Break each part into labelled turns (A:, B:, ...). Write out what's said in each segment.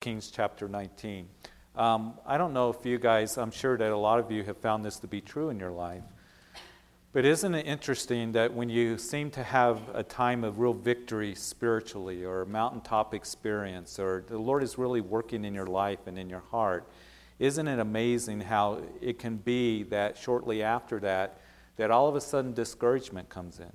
A: Kings chapter 19. Um, I don't know if you guys, I'm sure that a lot of you have found this to be true in your life. But isn't it interesting that when you seem to have a time of real victory spiritually or a mountaintop experience, or the Lord is really working in your life and in your heart, isn't it amazing how it can be that shortly after that, that all of a sudden discouragement comes in,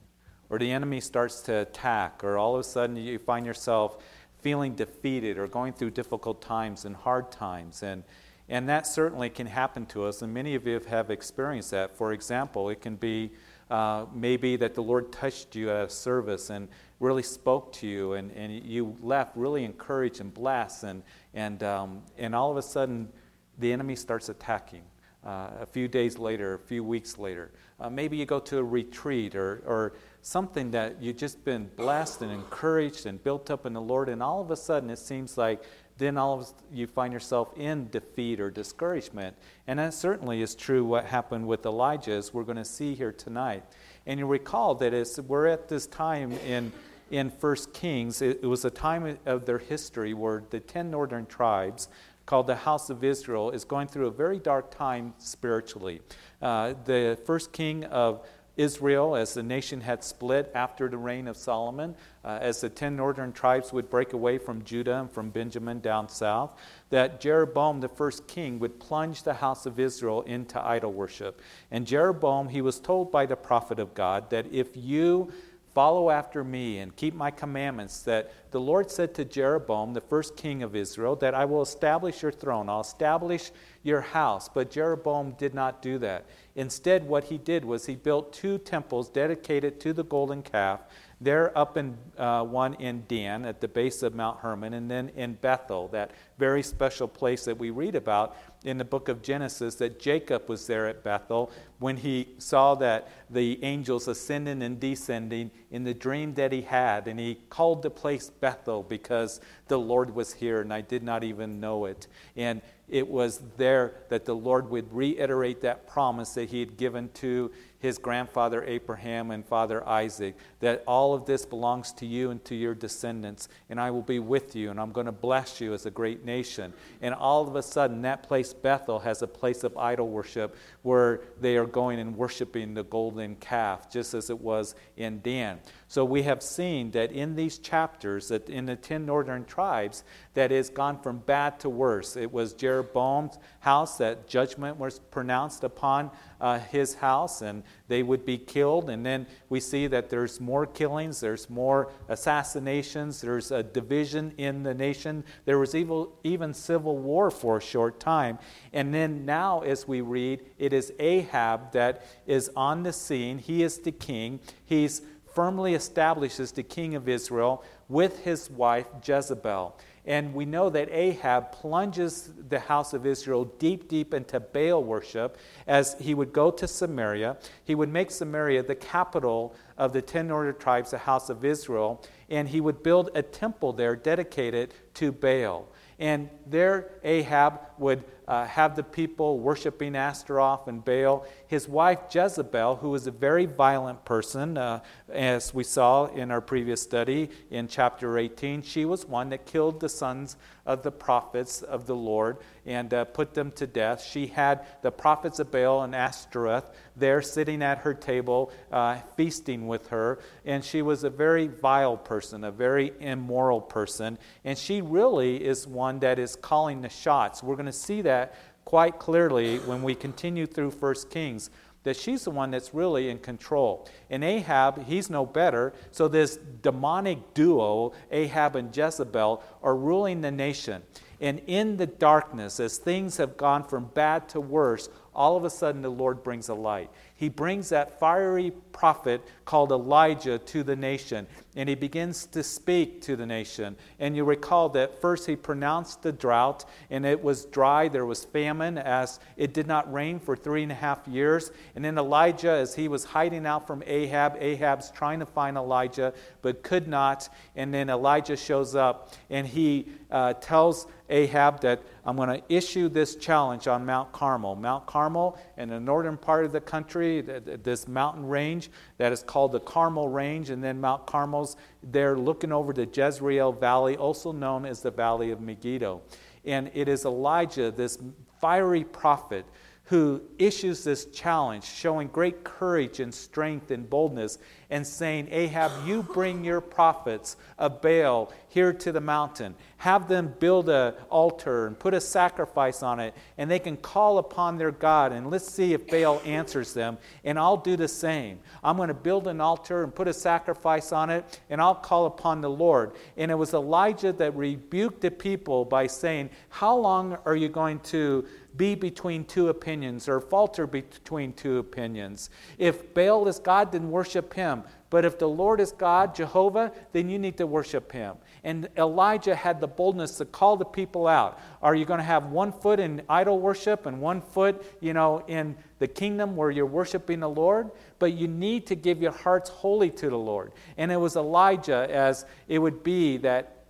A: or the enemy starts to attack, or all of a sudden you find yourself feeling defeated or going through difficult times and hard times. And, and that certainly can happen to us, and many of you have experienced that. For example, it can be uh, maybe that the Lord touched you at a service and really spoke to you, and, and you left really encouraged and blessed, and, and, um, and all of a sudden the enemy starts attacking. Uh, a few days later, a few weeks later. Uh, maybe you go to a retreat or, or something that you've just been blessed and encouraged and built up in the Lord, and all of a sudden it seems like then all of you find yourself in defeat or discouragement. And that certainly is true what happened with Elijah, as we're going to see here tonight. And you recall that as we're at this time in in First Kings, it, it was a time of their history where the ten northern tribes called the House of Israel is going through a very dark time spiritually. Uh, the first king of Israel, as the nation had split after the reign of Solomon, uh, as the ten northern tribes would break away from Judah and from Benjamin down south, that Jeroboam, the first king, would plunge the house of Israel into idol worship. And Jeroboam, he was told by the prophet of God that if you follow after me and keep my commandments, that the Lord said to Jeroboam, the first king of Israel, that I will establish your throne, I'll establish your house. But Jeroboam did not do that. Instead, what he did was he built two temples dedicated to the golden calf. There, up in uh, one in Dan at the base of Mount Hermon, and then in Bethel, that very special place that we read about in the book of Genesis, that Jacob was there at Bethel when he saw that the angels ascending and descending in the dream that he had. And he called the place Bethel because the Lord was here, and I did not even know it. And it was there that the Lord would reiterate that promise that he had given to his grandfather Abraham and father Isaac, that all of this belongs to you and to your descendants, and I will be with you, and I'm going to bless you as a great nation. And all of a sudden, that place, Bethel, has a place of idol worship where they are going and worshiping the golden calf, just as it was in Dan. So we have seen that in these chapters, that in the ten northern tribes, that it's gone from bad to worse. It was Jeroboam's house that judgment was pronounced upon uh, his house, and they would be killed. And then we see that there's more killings, there's more assassinations, there's a division in the nation. There was evil, even civil war for a short time. And then now, as we read, it is Ahab that is on the scene. He is the king. He's firmly establishes the king of Israel with his wife Jezebel. And we know that Ahab plunges the house of Israel deep, deep into Baal worship as he would go to Samaria. He would make Samaria the capital of the ten northern tribes, the house of Israel, and he would build a temple there dedicated to Baal. And there, Ahab would uh, have the people worshiping Astaroth and Baal. His wife Jezebel, who was a very violent person, uh, as we saw in our previous study in chapter 18, she was one that killed the sons of the prophets of the Lord and uh, put them to death. She had the prophets of Baal and Ashtoreth there sitting at her table, uh, feasting with her. And she was a very vile person, a very immoral person. And she really is one that is calling the shots. We're going to see that quite clearly when we continue through 1 Kings that she's the one that's really in control. And Ahab, he's no better. So this demonic duo, Ahab and Jezebel, are ruling the nation. And in the darkness, as things have gone from bad to worse, all of a sudden the Lord brings a light. He brings that fiery prophet called Elijah to the nation, and he begins to speak to the nation. And you recall that first he pronounced the drought, and it was dry, there was famine, as it did not rain for three and a half years. And then Elijah, as he was hiding out from Ahab, Ahab's trying to find Elijah, but could not. And then Elijah shows up, and he uh, tells Ahab that I'm going to issue this challenge on Mount Carmel. Mount Carmel, in the northern part of the country, this mountain range that is called the Carmel Range, and then Mount Carmel's there looking over the Jezreel Valley, also known as the Valley of Megiddo. And it is Elijah, this fiery prophet, who issues this challenge, showing great courage and strength and boldness, and saying, Ahab, you bring your prophets of Baal here to the mountain. Have them build an altar and put a sacrifice on it, and they can call upon their God. And let's see if Baal answers them. And I'll do the same. I'm going to build an altar and put a sacrifice on it, and I'll call upon the Lord. And it was Elijah that rebuked the people by saying, How long are you going to be between two opinions or falter between two opinions. If Baal is God, then worship him. But if the Lord is God, Jehovah, then you need to worship him. And Elijah had the boldness to call the people out. Are you going to have one foot in idol worship and one foot, you know, in the kingdom where you're worshiping the Lord? But you need to give your hearts wholly to the Lord. And it was Elijah, as it would be, that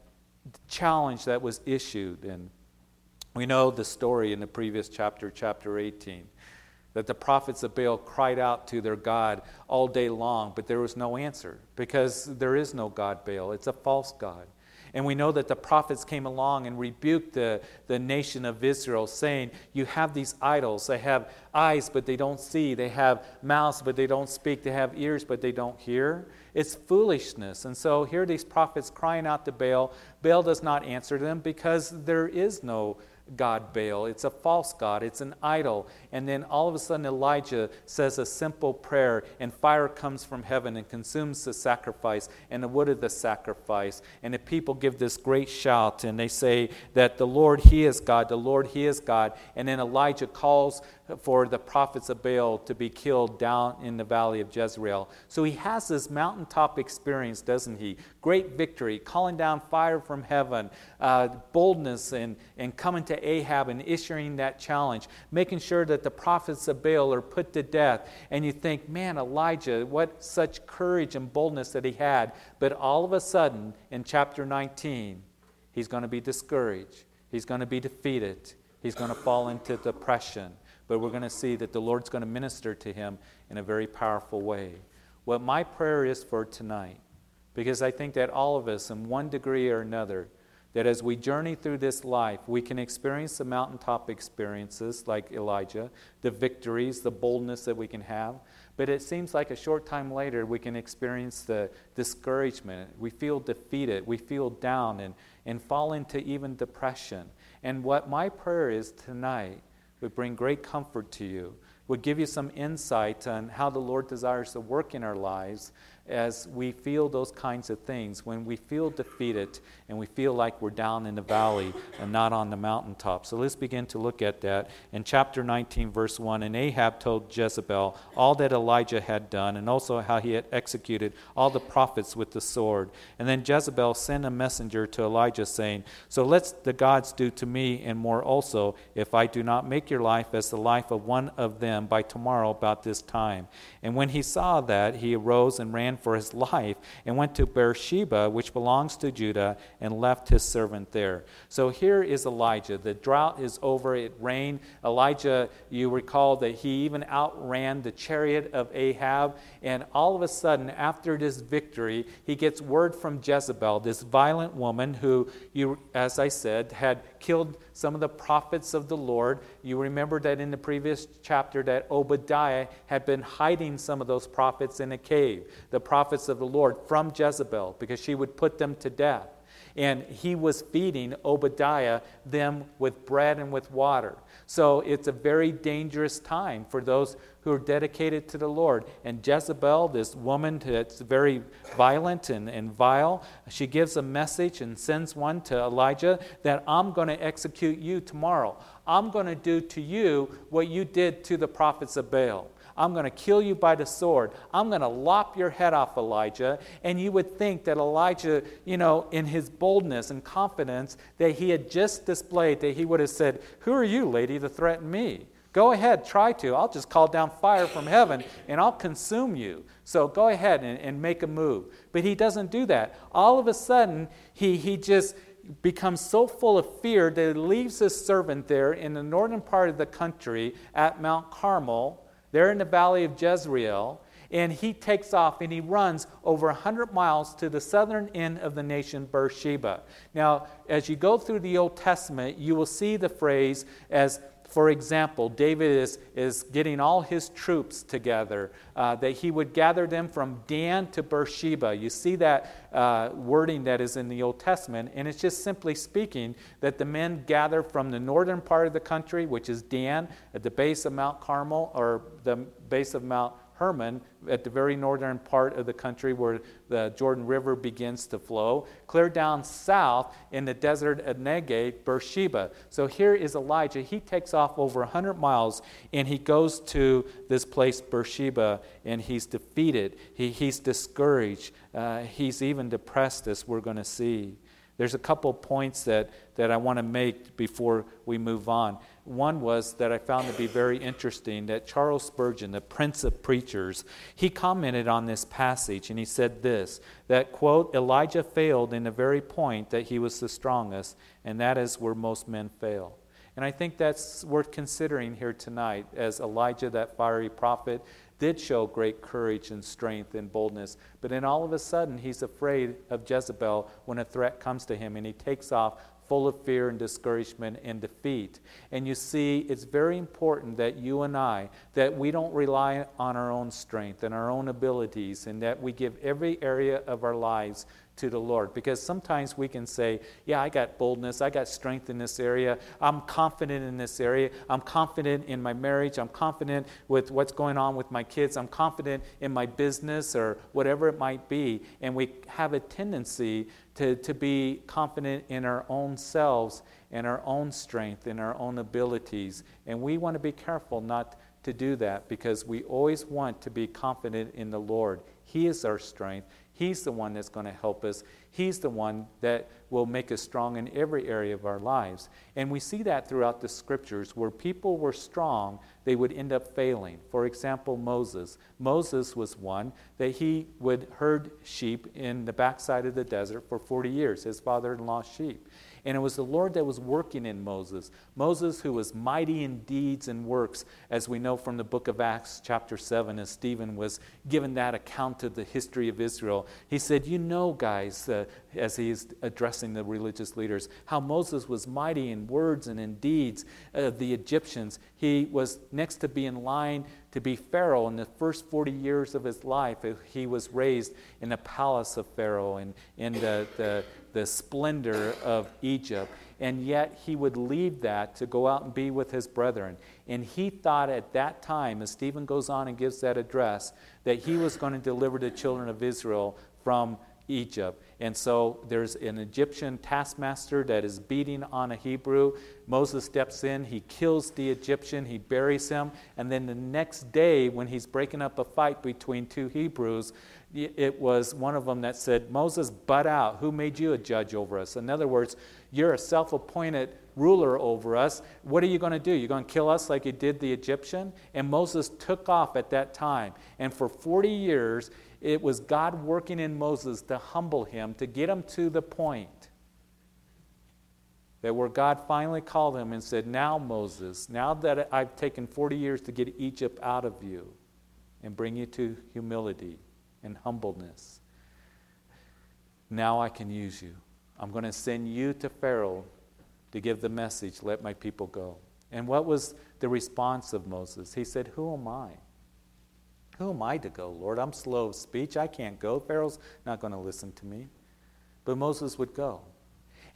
A: challenge that was issued. And we know the story in the previous chapter, chapter 18, that the prophets of Baal cried out to their God all day long, but there was no answer because there is no God Baal. It's a false God. And we know that the prophets came along and rebuked the, the nation of Israel, saying, You have these idols. They have eyes, but they don't see. They have mouths, but they don't speak. They have ears, but they don't hear. It's foolishness. And so here these prophets crying out to Baal. Baal does not answer them because there is no god Baal. It's a false god, it's an idol. And then all of a sudden, Elijah says a simple prayer, and fire comes from heaven and consumes the sacrifice and the wood of the sacrifice. And the people give this great shout, and they say that the Lord, He is God, the Lord, He is God. And then Elijah calls for the prophets of Baal to be killed down in the valley of Jezreel. So he has this mountaintop experience, doesn't he? Great victory, calling down fire from heaven, uh, boldness, and, and coming to Ahab and issuing that challenge, making sure that the prophets of Baal are put to death. And you think, man, Elijah, what such courage and boldness that he had. But all of a sudden, in chapter 19, he's going to be discouraged, he's going to be defeated, he's going to fall into depression but we're going to see that the Lord's going to minister to him in a very powerful way. What my prayer is for tonight, because I think that all of us, in one degree or another, that as we journey through this life, we can experience the mountaintop experiences like Elijah, the victories, the boldness that we can have. But it seems like a short time later, we can experience the discouragement. We feel defeated. We feel down and, and fall into even depression. And what my prayer is tonight would bring great comfort to you, would give you some insight on how the Lord desires to work in our lives as we feel those kinds of things, when we feel defeated and we feel like we're down in the valley and not on the mountaintop. So let's begin to look at that. In chapter 19, verse 1, and Ahab told Jezebel all that Elijah had done and also how he had executed all the prophets with the sword. And then Jezebel sent a messenger to Elijah saying, So let the gods do to me and more also, if I do not make your life as the life of one of them by tomorrow about this time. And when he saw that, he arose and ran for his life and went to Beersheba, which belongs to Judah, and left his servant there. So here is Elijah. The drought is over, it rained. Elijah, you recall that he even outran the chariot of Ahab. And all of a sudden, after this victory, he gets word from Jezebel, this violent woman who, you, as I said, had killed some of the prophets of the Lord. You remember that in the previous chapter that Obadiah had been hiding some of those prophets in a cave, the prophets of the Lord from Jezebel, because she would put them to death. And he was feeding Obadiah them with bread and with water. So it's a very dangerous time for those who are dedicated to the Lord. And Jezebel, this woman that's very violent and, and vile, she gives a message and sends one to Elijah that I'm going to execute you tomorrow. I'm going to do to you what you did to the prophets of Baal. I'm going to kill you by the sword. I'm going to lop your head off, Elijah. And you would think that Elijah, you know, in his boldness and confidence that he had just displayed, that he would have said, Who are you, lady, to threaten me? Go ahead, try to. I'll just call down fire from heaven and I'll consume you. So go ahead and, and make a move. But he doesn't do that. All of a sudden, he, he just becomes so full of fear that he leaves his servant there in the northern part of the country at Mount Carmel, there in the valley of Jezreel, and he takes off and he runs over 100 miles to the southern end of the nation, Beersheba. Now, as you go through the Old Testament, you will see the phrase as for example, David is, is getting all his troops together, uh, that he would gather them from Dan to Beersheba. You see that uh, wording that is in the Old Testament, and it's just simply speaking that the men gather from the northern part of the country, which is Dan, at the base of Mount Carmel, or the base of Mount Hermon at the very northern part of the country where the Jordan River begins to flow, clear down south in the desert of Negev, Beersheba. So here is Elijah. He takes off over 100 miles and he goes to this place, Beersheba, and he's defeated. He, he's discouraged. Uh, he's even depressed, as we're going to see. There's a couple points that, that I want to make before we move on. One was that I found to be very interesting that Charles Spurgeon, the prince of preachers, he commented on this passage and he said this that, quote, Elijah failed in the very point that he was the strongest, and that is where most men fail. And I think that's worth considering here tonight as Elijah, that fiery prophet, did show great courage and strength and boldness. But then all of a sudden, he's afraid of Jezebel when a threat comes to him and he takes off full of fear and discouragement and defeat. And you see, it's very important that you and I, that we don't rely on our own strength and our own abilities, and that we give every area of our lives to the Lord. Because sometimes we can say, Yeah, I got boldness, I got strength in this area, I'm confident in this area, I'm confident in my marriage, I'm confident with what's going on with my kids, I'm confident in my business or whatever it might be. And we have a tendency to, to be confident in our own selves and our own strength and our own abilities. And we want to be careful not to do that because we always want to be confident in the Lord. He is our strength. He's the one that's going to help us. He's the one that will make us strong in every area of our lives. And we see that throughout the scriptures where people were strong, they would end up failing. For example, Moses. Moses was one that he would herd sheep in the backside of the desert for 40 years, his father in law's sheep. And it was the Lord that was working in Moses. Moses, who was mighty in deeds and works, as we know from the book of Acts, chapter 7, as Stephen was given that account of the history of Israel. He said, You know, guys, uh, as he's addressing the religious leaders, how Moses was mighty in words and in deeds of the Egyptians. He was next to be in line to be Pharaoh in the first 40 years of his life. He was raised in the palace of Pharaoh and in the, the the splendor of Egypt. And yet he would leave that to go out and be with his brethren. And he thought at that time, as Stephen goes on and gives that address, that he was going to deliver the children of Israel from Egypt. And so there's an Egyptian taskmaster that is beating on a Hebrew. Moses steps in, he kills the Egyptian, he buries him, and then the next day, when he's breaking up a fight between two Hebrews, it was one of them that said, Moses, butt out. Who made you a judge over us? In other words, you're a self appointed ruler over us. What are you going to do? You're going to kill us like you did the Egyptian? And Moses took off at that time. And for 40 years, it was God working in Moses to humble him, to get him to the point that where God finally called him and said, Now, Moses, now that I've taken 40 years to get Egypt out of you and bring you to humility and humbleness. Now I can use you. I'm going to send you to Pharaoh to give the message, let my people go. And what was the response of Moses? He said, Who am I? Who am I to go, Lord? I'm slow of speech. I can't go. Pharaoh's not going to listen to me. But Moses would go.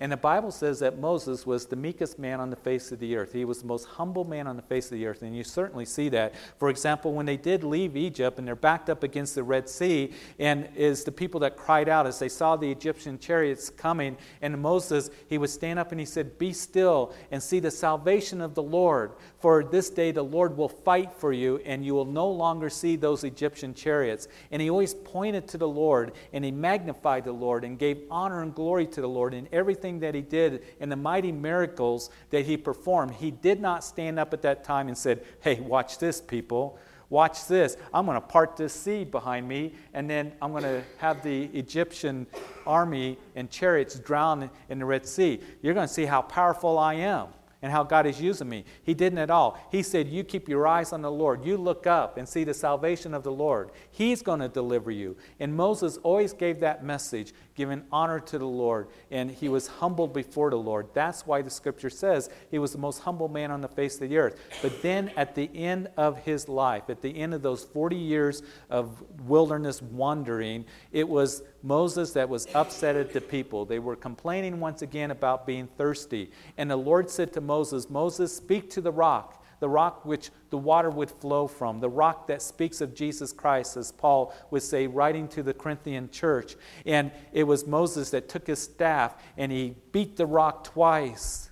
A: And the Bible says that Moses was the meekest man on the face of the earth. He was the most humble man on the face of the earth. And you certainly see that. For example, when they did leave Egypt and they're backed up against the Red Sea, and is the people that cried out as they saw the Egyptian chariots coming, and Moses, he would stand up and he said, Be still and see the salvation of the Lord. For this day the Lord will fight for you, and you will no longer see those Egyptian chariots. And he always pointed to the Lord, and he magnified the Lord, and gave honor and glory to the Lord in everything that he did and the mighty miracles that he performed, he did not stand up at that time and said, Hey, watch this, people. Watch this. I'm going to part this sea behind me, and then I'm going to have the Egyptian army and chariots drown in the Red Sea. You're going to see how powerful I am and how God is using me. He didn't at all. He said, You keep your eyes on the Lord. You look up and see the salvation of the Lord. He's going to deliver you. And Moses always gave that message, giving honor to the Lord. And he was humbled before the Lord. That's why the scripture says he was the most humble man on the face of the earth. But then at the end of his life, at the end of those 40 years of wilderness wandering, it was Moses that was upset at the people. They were complaining once again about being thirsty. And the Lord said to Moses, Moses, speak to the rock, the rock which the water would flow from, the rock that speaks of Jesus Christ, as Paul would say, writing to the Corinthian church. And it was Moses that took his staff and he beat the rock twice.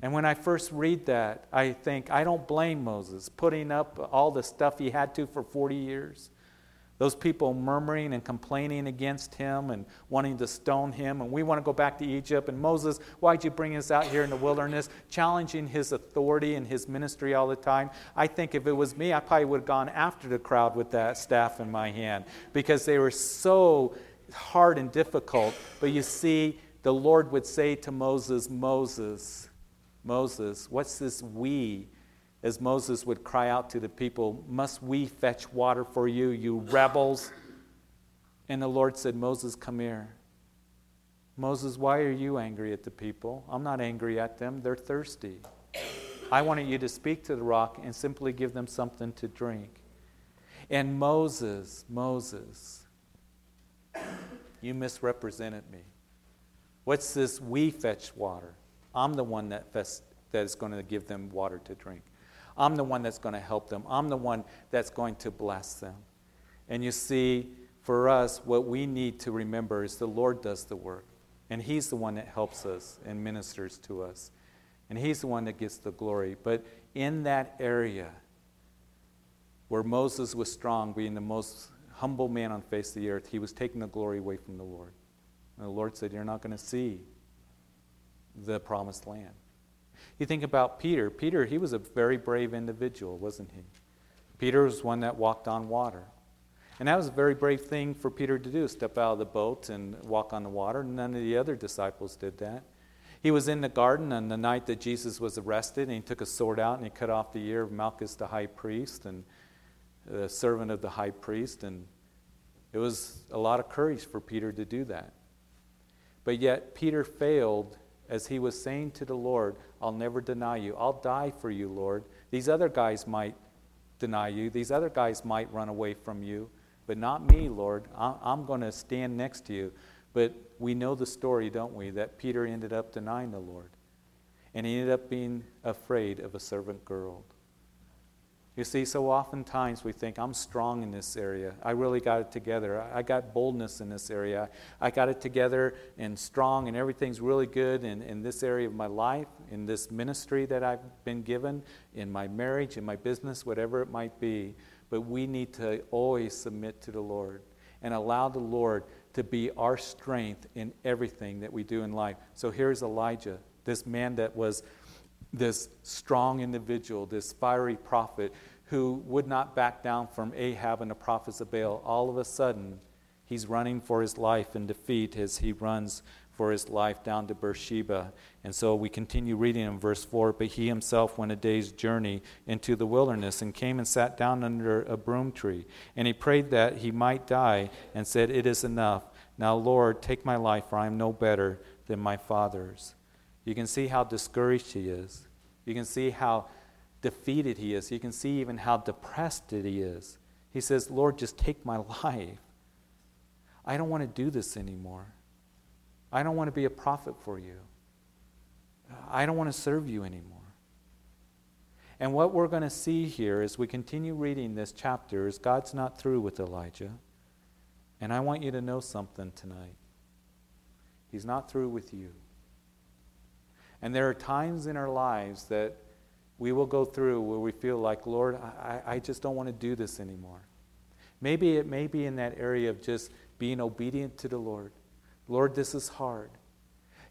A: And when I first read that, I think, I don't blame Moses putting up all the stuff he had to for 40 years. Those people murmuring and complaining against him and wanting to stone him. And we want to go back to Egypt. And Moses, why'd you bring us out here in the wilderness? Challenging his authority and his ministry all the time. I think if it was me, I probably would have gone after the crowd with that staff in my hand because they were so hard and difficult. But you see, the Lord would say to Moses, Moses, Moses, what's this we? As Moses would cry out to the people, Must we fetch water for you, you rebels? And the Lord said, Moses, come here. Moses, why are you angry at the people? I'm not angry at them, they're thirsty. I wanted you to speak to the rock and simply give them something to drink. And Moses, Moses, you misrepresented me. What's this? We fetch water. I'm the one that, fest, that is going to give them water to drink. I'm the one that's going to help them. I'm the one that's going to bless them. And you see, for us, what we need to remember is the Lord does the work. And He's the one that helps us and ministers to us. And He's the one that gets the glory. But in that area where Moses was strong, being the most humble man on face of the earth, he was taking the glory away from the Lord. And the Lord said, You're not going to see the promised land. You think about Peter. Peter, he was a very brave individual, wasn't he? Peter was one that walked on water. And that was a very brave thing for Peter to do step out of the boat and walk on the water. None of the other disciples did that. He was in the garden on the night that Jesus was arrested, and he took a sword out and he cut off the ear of Malchus the high priest and the servant of the high priest. And it was a lot of courage for Peter to do that. But yet, Peter failed as he was saying to the Lord, I'll never deny you. I'll die for you, Lord. These other guys might deny you, these other guys might run away from you, but not me, Lord. I'm going to stand next to you. But we know the story, don't we, that Peter ended up denying the Lord. And he ended up being afraid of a servant girl. You see, so oftentimes we think, I'm strong in this area. I really got it together. I got boldness in this area. I got it together and strong, and everything's really good in, in this area of my life, in this ministry that I've been given, in my marriage, in my business, whatever it might be. But we need to always submit to the Lord and allow the Lord to be our strength in everything that we do in life. So here's Elijah, this man that was this strong individual, this fiery prophet who would not back down from Ahab and the prophets of Baal. All of a sudden, he's running for his life in defeat as he runs for his life down to Beersheba. And so we continue reading in verse 4 But he himself went a day's journey into the wilderness and came and sat down under a broom tree. And he prayed that he might die and said, It is enough. Now, Lord, take my life, for I am no better than my father's. You can see how discouraged he is. You can see how defeated he is. You can see even how depressed he is. He says, Lord, just take my life. I don't want to do this anymore. I don't want to be a prophet for you. I don't want to serve you anymore. And what we're going to see here as we continue reading this chapter is God's not through with Elijah. And I want you to know something tonight. He's not through with you. And there are times in our lives that we will go through where we feel like, Lord, I, I just don't want to do this anymore. Maybe it may be in that area of just being obedient to the Lord. Lord, this is hard.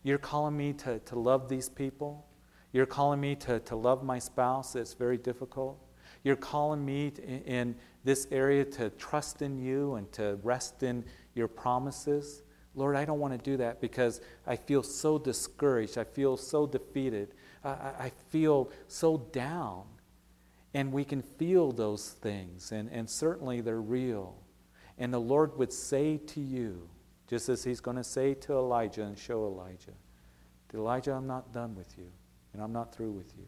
A: You're calling me to, to love these people. You're calling me to, to love my spouse. It's very difficult. You're calling me in this area to trust in you and to rest in your promises. Lord, I don't want to do that because I feel so discouraged. I feel so defeated. I, I feel so down. And we can feel those things, and, and certainly they're real. And the Lord would say to you, just as He's going to say to Elijah and show Elijah, Elijah, I'm not done with you, and I'm not through with you.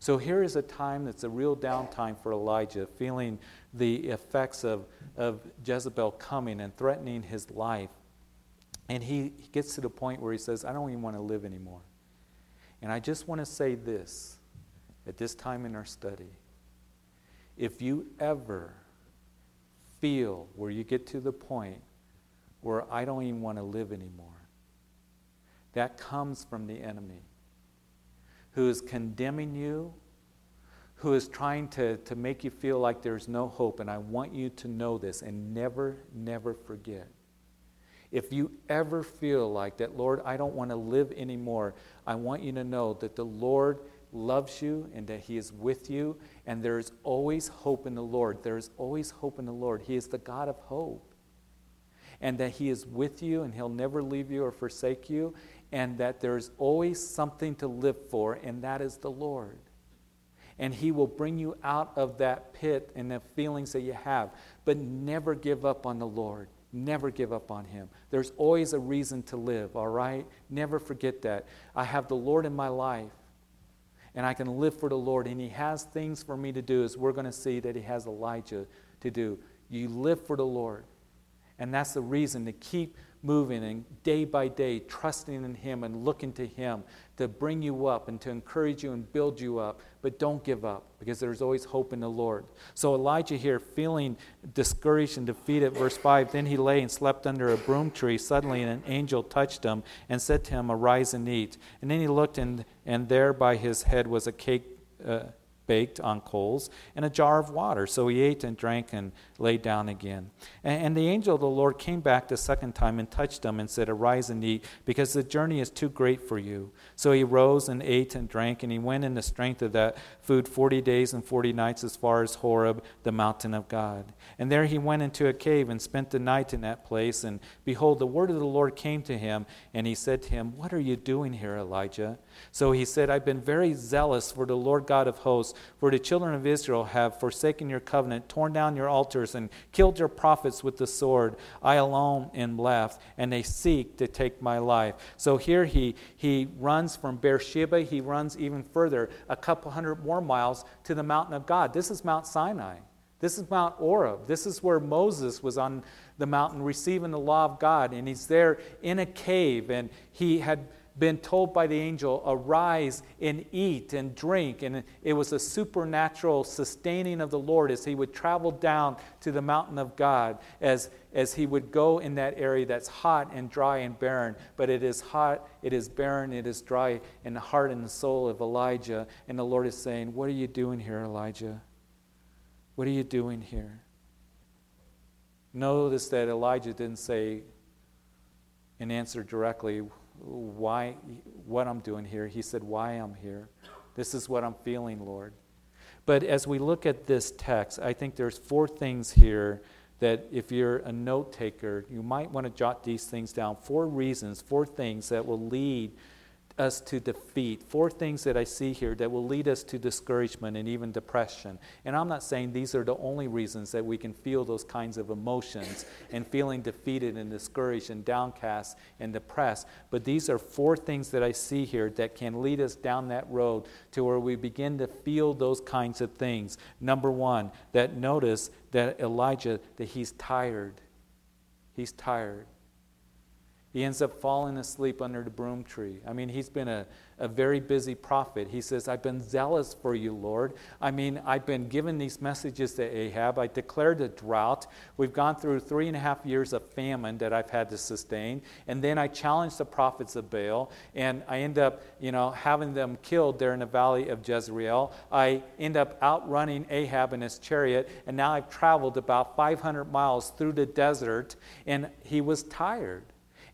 A: So here is a time that's a real downtime for Elijah, feeling the effects of, of Jezebel coming and threatening his life. And he, he gets to the point where he says, I don't even want to live anymore. And I just want to say this at this time in our study. If you ever feel where you get to the point where I don't even want to live anymore, that comes from the enemy who is condemning you, who is trying to, to make you feel like there's no hope. And I want you to know this and never, never forget. If you ever feel like that, Lord, I don't want to live anymore, I want you to know that the Lord loves you and that He is with you, and there is always hope in the Lord. There is always hope in the Lord. He is the God of hope. And that He is with you and He'll never leave you or forsake you, and that there's always something to live for, and that is the Lord. And He will bring you out of that pit and the feelings that you have, but never give up on the Lord. Never give up on Him. There's always a reason to live, all right? Never forget that. I have the Lord in my life, and I can live for the Lord, and He has things for me to do, as we're going to see that He has Elijah to do. You live for the Lord. And that's the reason to keep moving and day by day trusting in Him and looking to Him to bring you up and to encourage you and build you up. But don't give up because there's always hope in the Lord. So Elijah here, feeling discouraged and defeated, verse 5 Then he lay and slept under a broom tree. Suddenly an angel touched him and said to him, Arise and eat. And then he looked, and, and there by his head was a cake. Uh, baked on coals and a jar of water. So he ate and drank and lay down again. And, and, the angel of the Lord came back the second time and touched him and said, Arise and eat, because the journey is too great for you. So he rose and ate and drank, and he went in the strength of that food forty days and forty nights as far as Horeb, the mountain of God. And there he went into a cave and spent the night in that place. And behold, the word of the Lord came to him, and he said to him, What are you doing here, Elijah? So he said, I've been very zealous for the Lord God of hosts, for the children of Israel have forsaken your covenant, torn down your altars, and killed your prophets with the sword. I alone am left, and they seek to take my life. So here he, he runs from Beersheba, he runs even further, a couple hundred more miles to the mountain of God. This is Mount Sinai. This is Mount Horeb. This is where Moses was on the mountain receiving the law of God, and he's there in a cave, and he had been told by the angel, Arise and eat and drink. And it was a supernatural sustaining of the Lord as he would travel down to the mountain of God, as, as he would go in that area that's hot and dry and barren. But it is hot, it is barren, it is dry in the heart and the soul of Elijah. And the Lord is saying, What are you doing here, Elijah? What are you doing here? Notice that Elijah didn't say and answer directly, why, what I'm doing here. He said, why I'm here. This is what I'm feeling, Lord. But as we look at this text, I think there's four things here that if you're a note taker, you might want to jot these things down. Four reasons, four things that will lead us to defeat. Four things that I see here that will lead us to discouragement and even depression. And I'm not saying these are the only reasons that we can feel those kinds of emotions and feeling defeated and discouraged and downcast and depressed. But these are four things that I see here that can lead us down that road to where we begin to feel those kinds of things. Number one, that notice that Elijah, that he's tired. He's tired. He ends up falling asleep under the broom tree. I mean, he's been a, a very busy prophet. He says, I've been zealous for you, Lord. I mean, I've been giving these messages to Ahab. I declared a drought. We've gone through three and a half years of famine that I've had to sustain. And then I challenged the prophets of Baal, and I end up, you know, having them killed there in the valley of Jezreel. I end up outrunning Ahab in his chariot, and now I've traveled about 500 miles through the desert, and he was tired.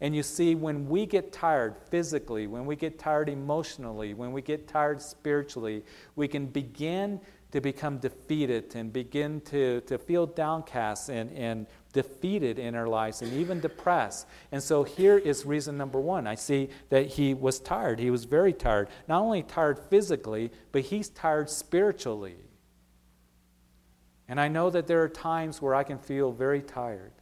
A: And you see, when we get tired physically, when we get tired emotionally, when we get tired spiritually, we can begin to become defeated and begin to, to feel downcast and, and defeated in our lives and even depressed. And so here is reason number one. I see that he was tired. He was very tired. Not only tired physically, but he's tired spiritually. And I know that there are times where I can feel very tired.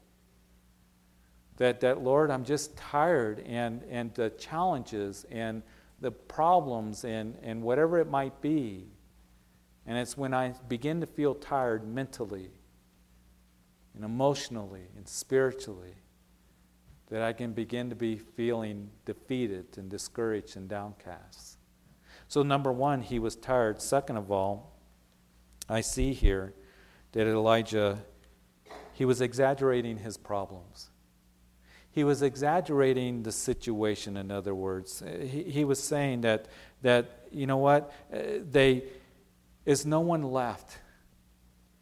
A: That, that Lord, I'm just tired, and, and the challenges and the problems and, and whatever it might be. And it's when I begin to feel tired mentally and emotionally and spiritually that I can begin to be feeling defeated and discouraged and downcast. So, number one, he was tired. Second of all, I see here that Elijah, he was exaggerating his problems. He was exaggerating the situation, in other words. He, he was saying that, that, you know what, uh, they, is no one left.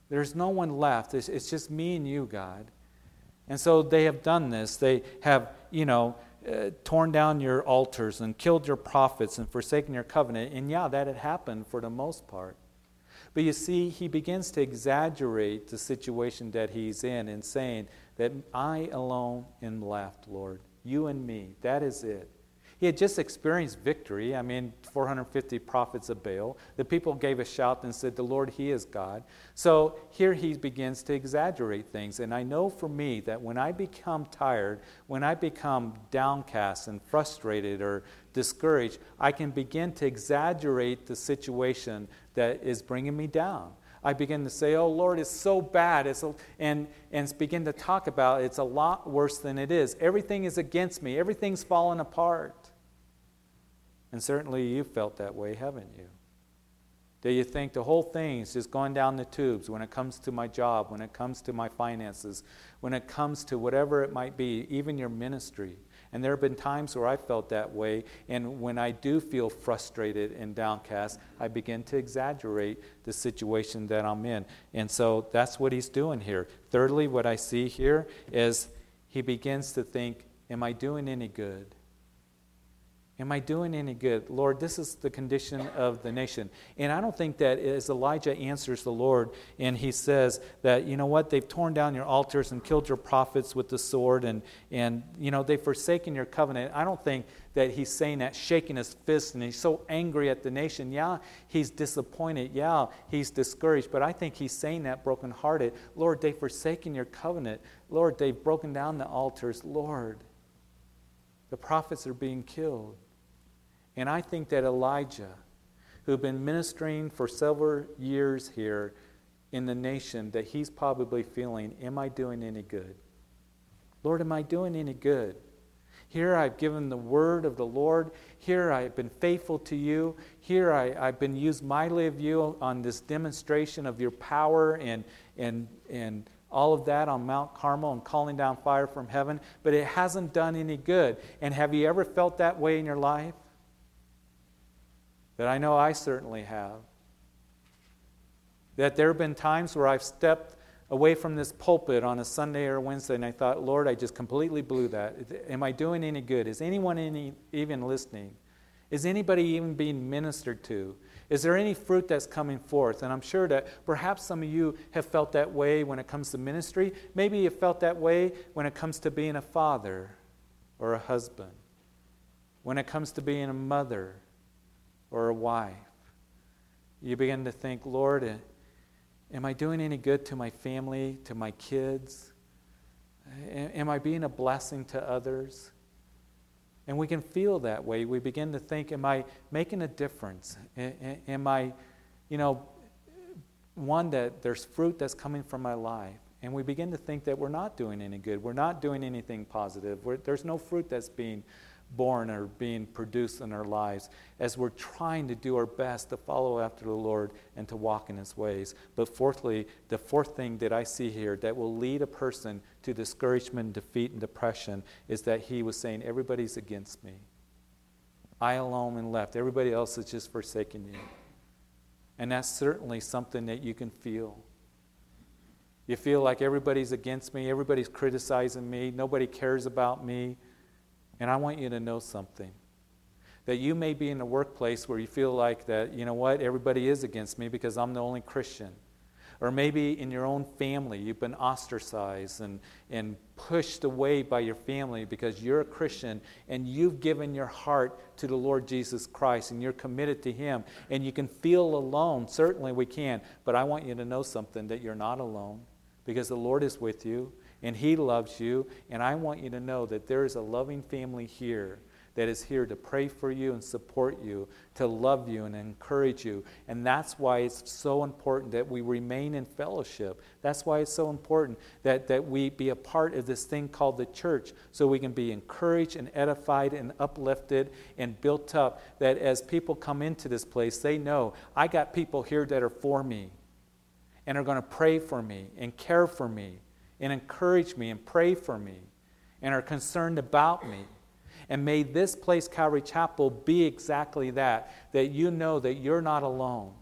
A: There's no one left. It's, it's just me and you, God. And so they have done this. They have, you know, uh, torn down your altars and killed your prophets and forsaken your covenant. And yeah, that had happened for the most part. But you see, he begins to exaggerate the situation that he's in and saying that I alone am left, Lord. You and me. That is it. He had just experienced victory. I mean, 450 prophets of Baal. The people gave a shout and said, The Lord, He is God. So here he begins to exaggerate things. And I know for me that when I become tired, when I become downcast and frustrated or discouraged, I can begin to exaggerate the situation that is bringing me down. I begin to say, Oh Lord, it's so bad. It's and, and begin to talk about it's a lot worse than it is. Everything is against me, everything's fallen apart. And certainly you felt that way, haven't you? Do you think the whole thing is just going down the tubes when it comes to my job, when it comes to my finances, when it comes to whatever it might be, even your ministry? And there have been times where I felt that way, and when I do feel frustrated and downcast, I begin to exaggerate the situation that I'm in. And so that's what he's doing here. Thirdly, what I see here is he begins to think, Am I doing any good? Am I doing any good? Lord, this is the condition of the nation. And I don't think that as Elijah answers the Lord and he says that, you know what, they've torn down your altars and killed your prophets with the sword and, and you know, they've forsaken your covenant. I don't think that he's saying that, shaking his fist, and he's so angry at the nation. Yeah, he's disappointed. Yeah, he's discouraged. But I think he's saying that brokenhearted. Lord, they've forsaken your covenant. Lord, they've broken down the altars. Lord, the prophets are being killed. And I think that Elijah, who had been ministering for several years here in the nation, that he's probably feeling, Am I doing any good? Lord, am I doing any good? Here I've given the word of the Lord. Here I've been faithful to you. Here I, have been used mightily of you on this demonstration of your power and, and, and all of that on Mount Carmel and calling down fire from heaven, but it hasn't done any good. And have you ever felt that way in your life? That I know I certainly have. That there have been times where I've stepped away from this pulpit on a Sunday or Wednesday and I thought, Lord, I just completely blew that. Am I doing any good? Is anyone any, even listening? Is anybody even being ministered to? Is there any fruit that's coming forth? And I'm sure that perhaps some of you have felt that way when it comes to ministry. Maybe you felt that way when it comes to being a father or a husband, when it comes to being a mother or a wife. You begin to think, Lord, am I doing any good to my family, to my kids? Am I being a blessing to others? And we can feel that way. We begin to think, am I making a difference? Am I, you know, one, that there's fruit that's coming from my life. And we begin to think that we're not doing any good. We're not doing anything positive. We're, there's no fruit that's being born or being produced in our lives as we're trying to do our best to follow after the Lord and to walk in His ways. But fourthly, the fourth thing that I see here that will lead a person to discouragement, defeat, and depression is that he was saying, Everybody's against me. I alone am left. Everybody else is just forsaken you. And that's certainly something that you can feel. You feel like everybody's against me, everybody's criticizing me, nobody cares about me. And I want you to know something that you may be in a workplace where you feel like that, you know what, everybody is against me because I'm the only Christian. Or maybe in your own family, you've been ostracized and, and pushed away by your family because you're a Christian and you've given your heart to the Lord Jesus Christ and you're committed to Him. And you can feel alone. Certainly we can. But I want you to know something that you're not alone because the Lord is with you and He loves you. And I want you to know that there is a loving family here that is here to pray for you and support you, to love you and encourage you. And that's why it's so important that we remain in fellowship. That's why it's so important that, that we be a part of this thing called the church so we can be encouraged and edified and uplifted and built up. That as people come into this place, they know I got people here that are for me and are going to pray for me and care for me and encourage me and pray for me and are concerned about me. And may this place, Calvary Chapel, be exactly that that you know that you're not alone,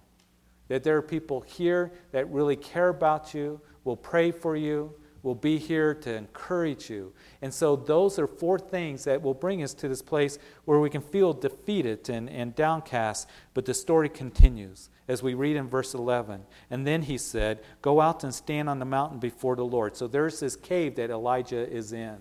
A: that there are people here that really care about you, will pray for you, will be here to encourage you. And so, those are four things that will bring us to this place where we can feel defeated and, and downcast. But the story continues as we read in verse 11. And then he said, Go out and stand on the mountain before the Lord. So, there's this cave that Elijah is in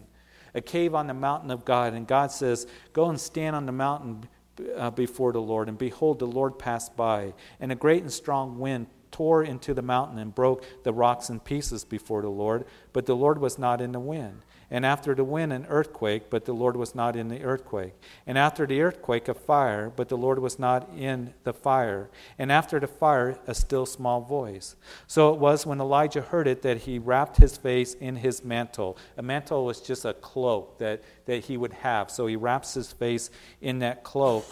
A: a cave on the mountain of God. And God says, Go and stand on the mountain uh, before the Lord. And behold, the Lord passed by, and a great and strong wind tore into the mountain and broke the rocks in pieces before the Lord. But the Lord was not in the wind. And after the wind, an earthquake, but the Lord was not in the earthquake. And after the earthquake, a fire, but the Lord was not in the fire. And after the fire, a still small voice. So it was when Elijah heard it that he wrapped his face in his mantle. A mantle was just a cloak that, that he would have. So he wraps his face in that cloak.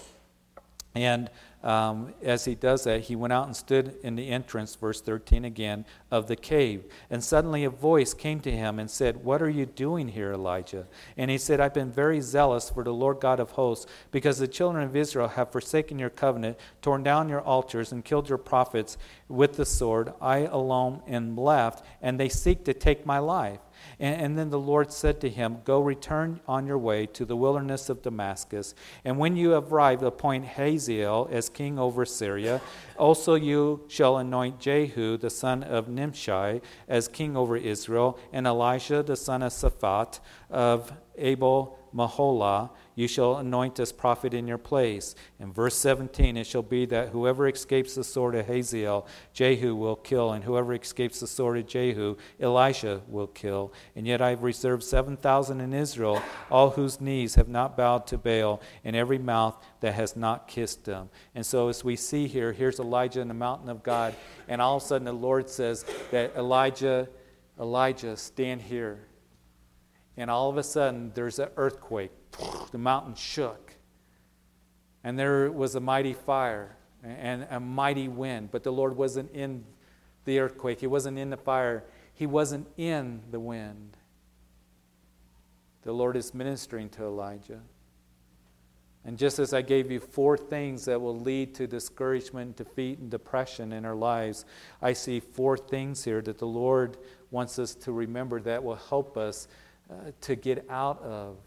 A: And um, as he does that, he went out and stood in the entrance, verse 13 again, of the cave. And suddenly a voice came to him and said, What are you doing here, Elijah? And he said, I've been very zealous for the Lord God of hosts, because the children of Israel have forsaken your covenant, torn down your altars, and killed your prophets with the sword. I alone am left, and they seek to take my life. And, and, then the Lord said to him, Go return on your way to the wilderness of Damascus. And when you have arrived, appoint Hazael as king over Syria. Also, you shall anoint Jehu, the son of Nimshi, as king over Israel, and Elisha, the son of Shaphat of Abel Meholah you shall anoint this prophet in your place. In verse 17, it shall be that whoever escapes the sword of Hazael, Jehu will kill, and whoever escapes the sword of Jehu, Elisha will kill. And yet I have reserved 7,000 in Israel, all whose knees have not bowed to Baal, and every mouth that has not kissed him. And so, as we see here, here's Elijah in the mountain of God, and all of a sudden the Lord says that Elijah, Elijah, stand here. And all of a sudden, there's an earthquake the mountain shook. And there was a mighty fire and a mighty wind, but the Lord wasn't in the earthquake, He wasn't in the fire, He wasn't in the wind. The Lord is ministering to Elijah. And just as I gave you four things that will lead to discouragement, defeat, and depression in our lives, I see four things here that the Lord wants us to remember that will help us uh, to get out of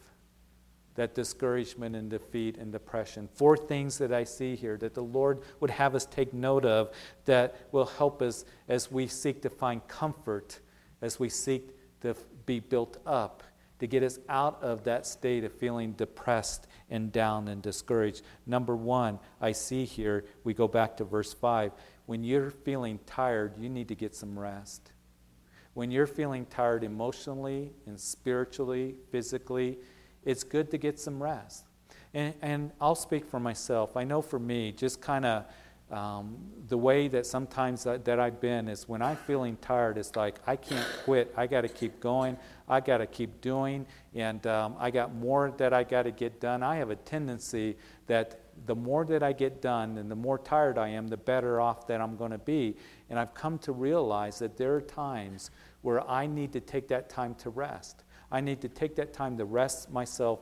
A: that discouragement and defeat and depression. Four things that I see here that the Lord would have us take note of that will help us as we seek to find comfort, as we seek to be built up, to get us out of that state of feeling depressed and down and discouraged. Number one, I see here, we go back to verse 5. When you're feeling tired, you need to get some rest. When you're feeling tired emotionally and spiritually, physically, it's good to get some rest. And, and I'll speak for myself. I know for me, just kind of um, the way that sometimes that, that, I've been is when I'm feeling tired, it's like I can't quit. I got to keep going. I got to keep doing. And um, I got more that I got to get done. I have a tendency that the more that I get done and the more tired I am, the better off that I'm going to be. And I've come to realize that there are times where I need to take that time to rest. I need to take that time to rest myself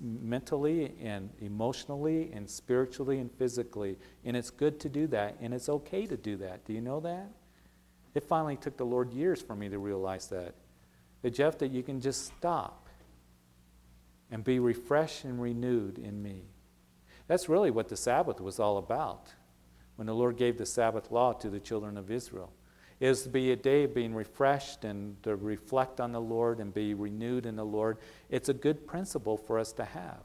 A: mentally and emotionally and spiritually and physically. And it's good to do that, and it's okay to do that. Do you know that? It finally took the Lord years for me to realize that. That, Jeff, that you can just stop and be refreshed and renewed in me. That's really what the Sabbath was all about when the Lord gave the Sabbath law to the children of Israel. Was to be a day of being refreshed and to reflect on the Lord and be renewed in the Lord. It's a good principle for us to have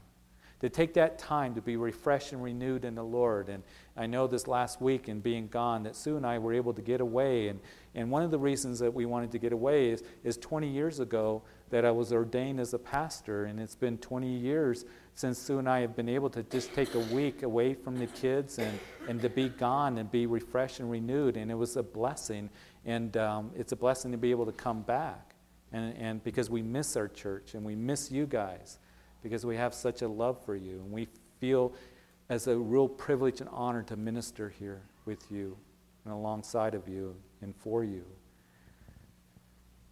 A: to take that time to be refreshed and renewed in the Lord. And I know this last week in being gone that Sue and I were able to get away. And, and one of the reasons that we wanted to get away is, is 20 years ago that I was ordained as a pastor. And it's been 20 years since Sue and I have been able to just take a week away from the kids and, and to be gone and be refreshed and renewed. And it was a blessing. And um, it's a blessing to be able to come back. And, and because we miss our church and we miss you guys because we have such a love for you. And we feel as a real privilege and honor to minister here with you and alongside of you and for you.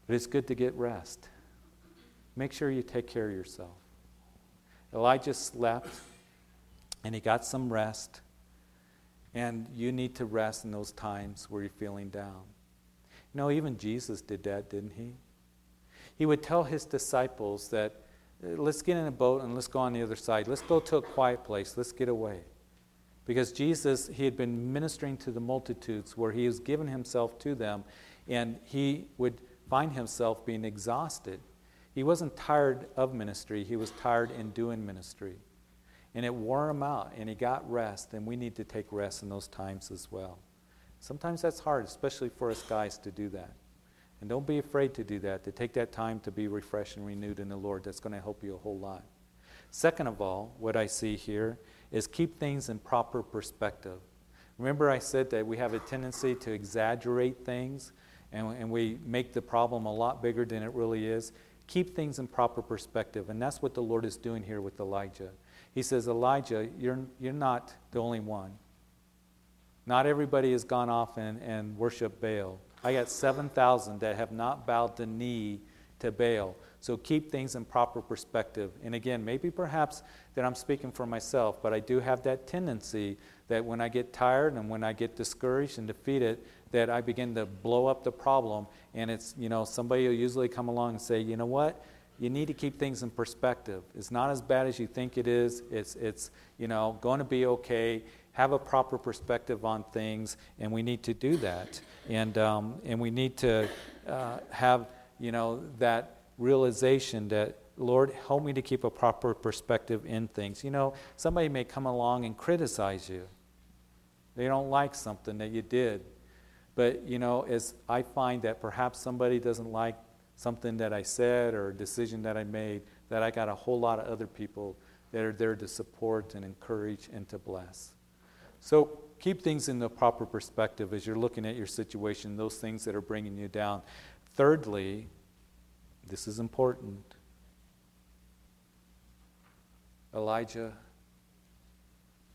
A: But it's good to get rest. Make sure you take care of yourself. Elijah slept and he got some rest. And you need to rest in those times where you're feeling down. You know, even Jesus did that, didn't he? He would tell his disciples that uh, let's get in a boat and let's go on the other side. Let's go to a quiet place. Let's get away. Because Jesus, he had been ministering to the multitudes where he was giving himself to them, and he would find himself being exhausted. He wasn't tired of ministry, he was tired in doing ministry. And it wore him out, and he got rest, and we need to take rest in those times as well. Sometimes that's hard, especially for us guys to do that. And don't be afraid to do that, to take that time to be refreshed and renewed in the Lord. That's going to help you a whole lot. Second of all, what I see here is keep things in proper perspective. Remember, I said that we have a tendency to exaggerate things and, and we make the problem a lot bigger than it really is. Keep things in proper perspective. And that's what the Lord is doing here with Elijah. He says, Elijah, you're, you're not the only one. Not everybody has gone off and, and worshiped Baal. I got 7,000 that have not bowed the knee to Baal. So keep things in proper perspective. And again, maybe perhaps that I'm speaking for myself, but I do have that tendency that when I get tired and when I get discouraged and defeated, that I begin to blow up the problem. And it's, you know, somebody will usually come along and say, you know what? You need to keep things in perspective. It's not as bad as you think it is. It's, it's you know, going to be okay have a proper perspective on things, and we need to do that. And, um, and we need to uh, have, you know, that realization that, Lord, help me to keep a proper perspective in things. You know, somebody may come along and criticize you. They don't like something that you did. But, you know, as I find that perhaps somebody doesn't like something that I said or a decision that I made, that I got a whole lot of other people that are there to support and encourage and to bless. So keep things in the proper perspective as you're looking at your situation, those things that are bringing you down. Thirdly, this is important. Elijah,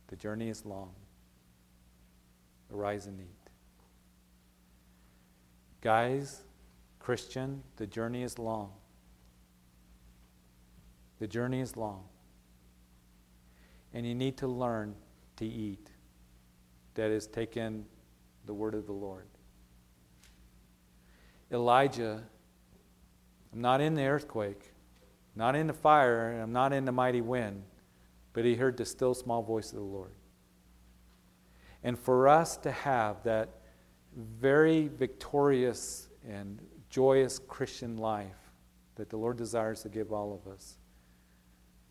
A: the journey is long. Arise and eat. Guys, Christian, the journey is long. The journey is long. And you need to learn to eat that has taken the word of the Lord. Elijah, I'm not in the earthquake, not in the fire, and I'm not in the mighty wind, but he heard the still small voice of the Lord. And for us to have that very victorious and joyous Christian life that the Lord desires to give all of us,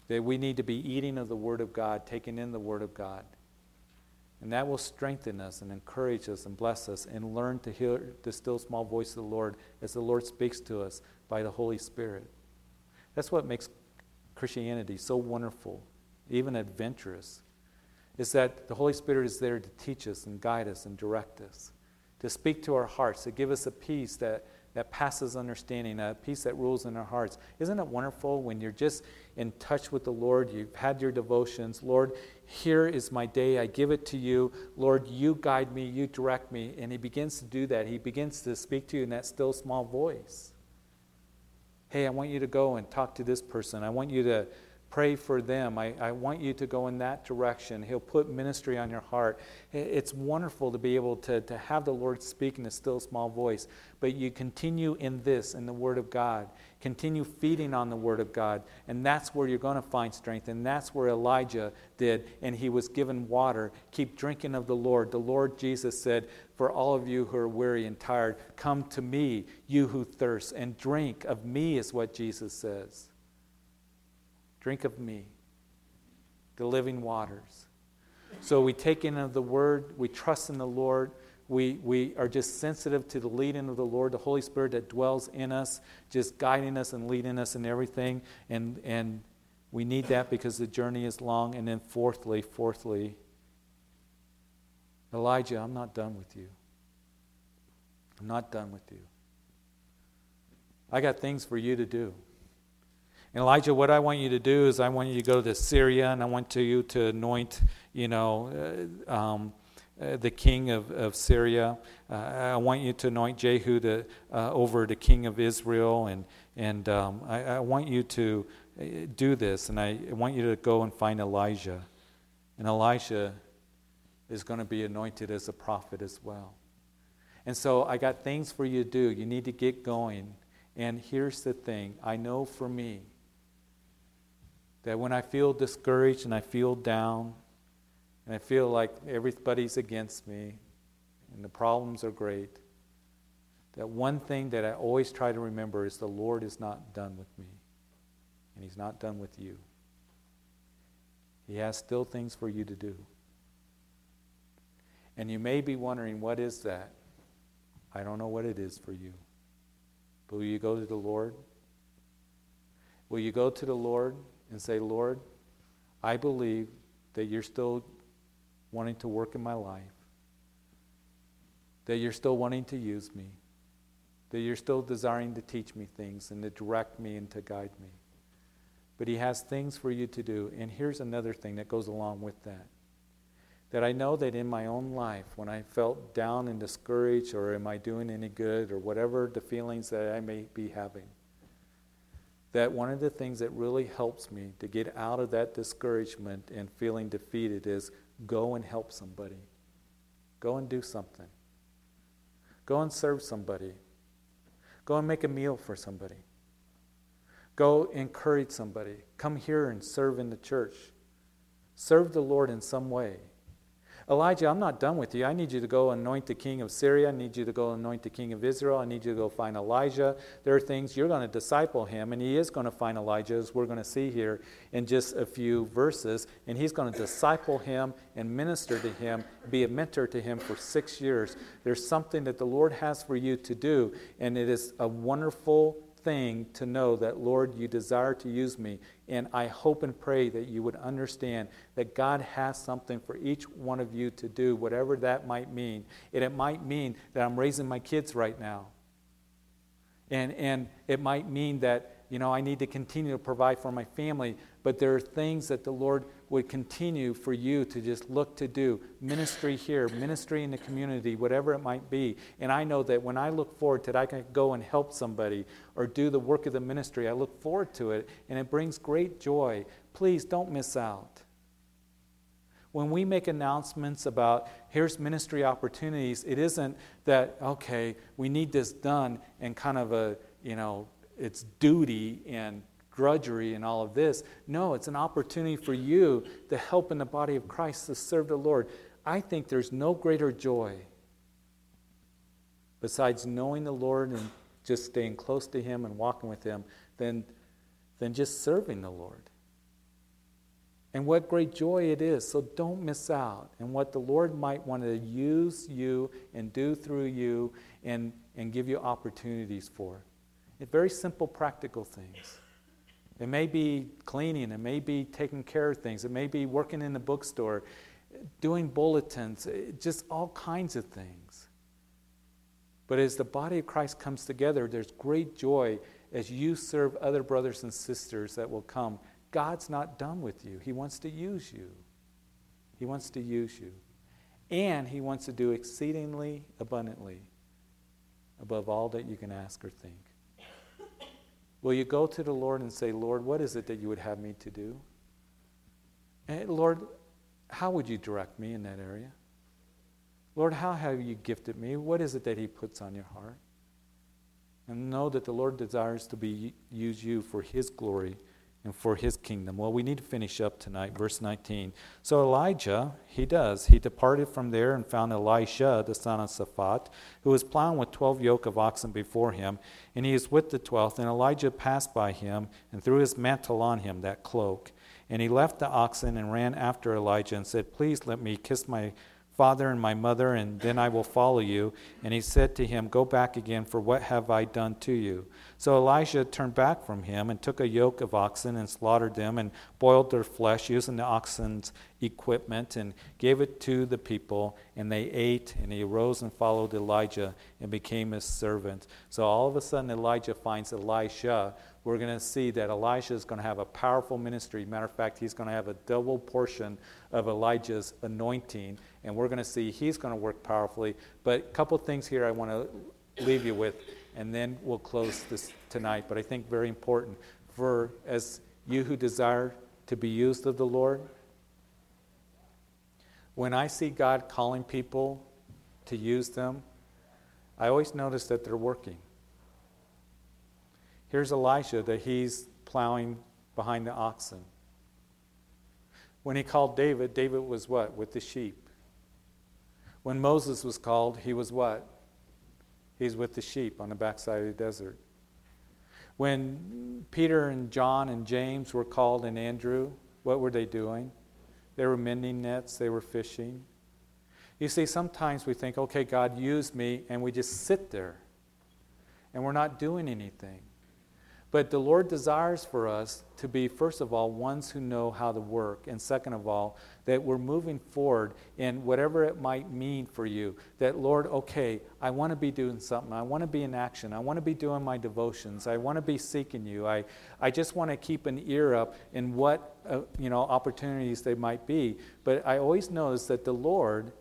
A: that we need to be eating of the Word of God, taking in the Word of God. And that will strengthen us and encourage us and bless us and learn to hear the still small voice of the Lord as the Lord speaks to us by the Holy Spirit. That's what makes Christianity so wonderful, even adventurous, is that the Holy Spirit is there to teach us and guide us and direct us, to speak to our hearts, to give us a peace that that passes understanding, a peace that rules in our hearts. Isn't it wonderful when you're just in touch with the Lord? You've had your devotions. Lord, here is my day. I give it to you. Lord, you guide me, you direct me. And He begins to do that. He begins to speak to you in that still small voice. Hey, I want you to go and talk to this person. I want you to pray for them. I, I want you to go in that direction. He'll put ministry on your heart. It's wonderful to be able to, to have the Lord speak in a still small voice, but you continue in this, in the Word of God. Continue feeding on the Word of God, and that's where you're going to find strength, and that's where Elijah did, and he was given water. Keep drinking of the Lord. The Lord Jesus said, For all of you who are weary and tired, come to me, you who thirst, and drink of me, is what Jesus says. Drink of me, the living waters. So we take in of the word, we trust in the Lord, we, we are just sensitive to the leading of the Lord, the Holy Spirit that dwells in us, just guiding us and leading us in everything. And, and we need that because the journey is long. And then, fourthly, fourthly, Elijah, I'm not done with you. I'm not done with you. I got things for you to do. And Elijah, what I want you to do is I want you to go to Syria and I want you to anoint, you know, uh, um, uh, the king of, of Syria. Uh, I want you to anoint Jehu to, uh, over the king of Israel. And, and um, I, I, want you to uh, do this. And I want you to go and find Elijah. And Elijah is going to be anointed as a prophet as well. And so I got things for you to do. You need to get going. And here's the thing I know for me, that when I feel discouraged and I feel down and I feel like everybody's against me and the problems are great, that one thing that I always try to remember is the Lord is not done with me and He's not done with you. He has still things for you to do. And you may be wondering, what is that? I don't know what it is for you. But will you go to the Lord? Will you go to the Lord and say, Lord, I believe that you're still wanting to work in my life, that you're still wanting to use me, that you're still desiring to teach me things and to direct me and to guide me. But He has things for you to do. And here's another thing that goes along with that. That I know that in my own life, when I felt down and discouraged, or am I doing any good, or whatever the feelings that I may be having, that one of the things that really helps me to get out of that discouragement and feeling defeated is go and help somebody. Go and do something. Go and serve somebody. Go and make a meal for somebody. Go encourage somebody. Come here and serve in the church. Serve the Lord in some way. Elijah, I'm not done with you. I need you to go anoint the king of Syria. I need you to go anoint the king of Israel. I need you to go find Elijah. There are things you're going to disciple him, and he is going to find Elijah, as we're going to see here in just a few verses. And he's going to disciple him and minister to him, be a mentor to him for six years. There's something that the Lord has for you to do, and it is a wonderful thing to know that, Lord, you desire to use me. And I hope and pray that you would understand that God has something for each one of you to do, whatever that might mean. And it might mean that I'm raising my kids right now. And, and it might mean that, you know, I need to continue to provide for my family. But there are things that the Lord would continue for you to just look to do ministry here, ministry in the community, whatever it might be. And I know that when I look forward to it, I can go and help somebody or do the work of the ministry. I look forward to it, and it brings great joy. Please don't miss out. When we make announcements about here's ministry opportunities, it isn't that, okay, we need this done and kind of a, you know, it's duty and grudgery and all of this. No, it's an opportunity for you to help in the body of Christ to serve the Lord. I think there's no greater joy besides knowing the Lord and just staying close to Him and walking with Him than, than just serving the Lord. And what great joy it is. So don't miss out. And what the Lord might want to use you and do through you and, and give you opportunities for. It's very simple, practical things. It may be cleaning, it may be taking care of things, it may be working in the bookstore, doing bulletins, eh, just all kinds of things. But as the body of Christ comes together, there's great joy as you serve other brothers and sisters that will come. God's not done with you, He wants to use you. He wants to use you. And He wants to do exceedingly abundantly above all that you can ask or think. Will you go to the Lord and say, Lord, what is it that you would have me to do? And Lord, how would you direct me in that area? Lord, how have you gifted me? What is it that He puts on your heart? And know that the Lord desires to be use you for His glory and for his kingdom. Well, we need to finish up tonight, verse 19. So Elijah, he does. He departed from there and found Elisha, the son of Shaphat, who was plowing with twelve yoke of oxen before him, and he is with the twelfth. And Elijah passed by him and threw his mantle on him, that cloak. And he left the oxen and ran after Elijah and said, Please let me kiss my father and my mother, and then I will follow you. And he said to him, Go back again, for what have I done to you? So Elijah turned back from him and took a yoke of oxen and slaughtered them and boiled their flesh using the oxen's equipment and gave it to the people. And they ate, and he arose and followed Elijah and became his servant. So all of a sudden, Elijah finds Elisha we're going to see that Elisha is going to have a powerful ministry. Matter of fact, he's going to have a double portion of Elijah's anointing, and we're going to see he's going to work powerfully. But a couple things here I want to leave you with, and then we'll close this tonight. But I think very important for as you who desire to be used of the Lord. When I see God calling people to use them, I always notice that they're working. Here's Elisha that he's plowing behind the oxen. When he called David, David was what? With the sheep. When Moses was called, he was what? He's with the sheep on the backside of the desert. When Peter and John and James were called and Andrew, what were they doing? They were mending nets, they were fishing. You see, sometimes we think, okay, God used me, and we just sit there and we're not doing anything. But the Lord desires for us to be, first of all, ones who know how to work, and second of all, that we're moving forward in whatever it might mean for you. That, Lord, okay, I want to be doing something. I want to be in action. I want to be doing my devotions. I want to be seeking you. I, I just want to keep an ear up in what, uh, you know, opportunities they might be. But I always notice that the Lord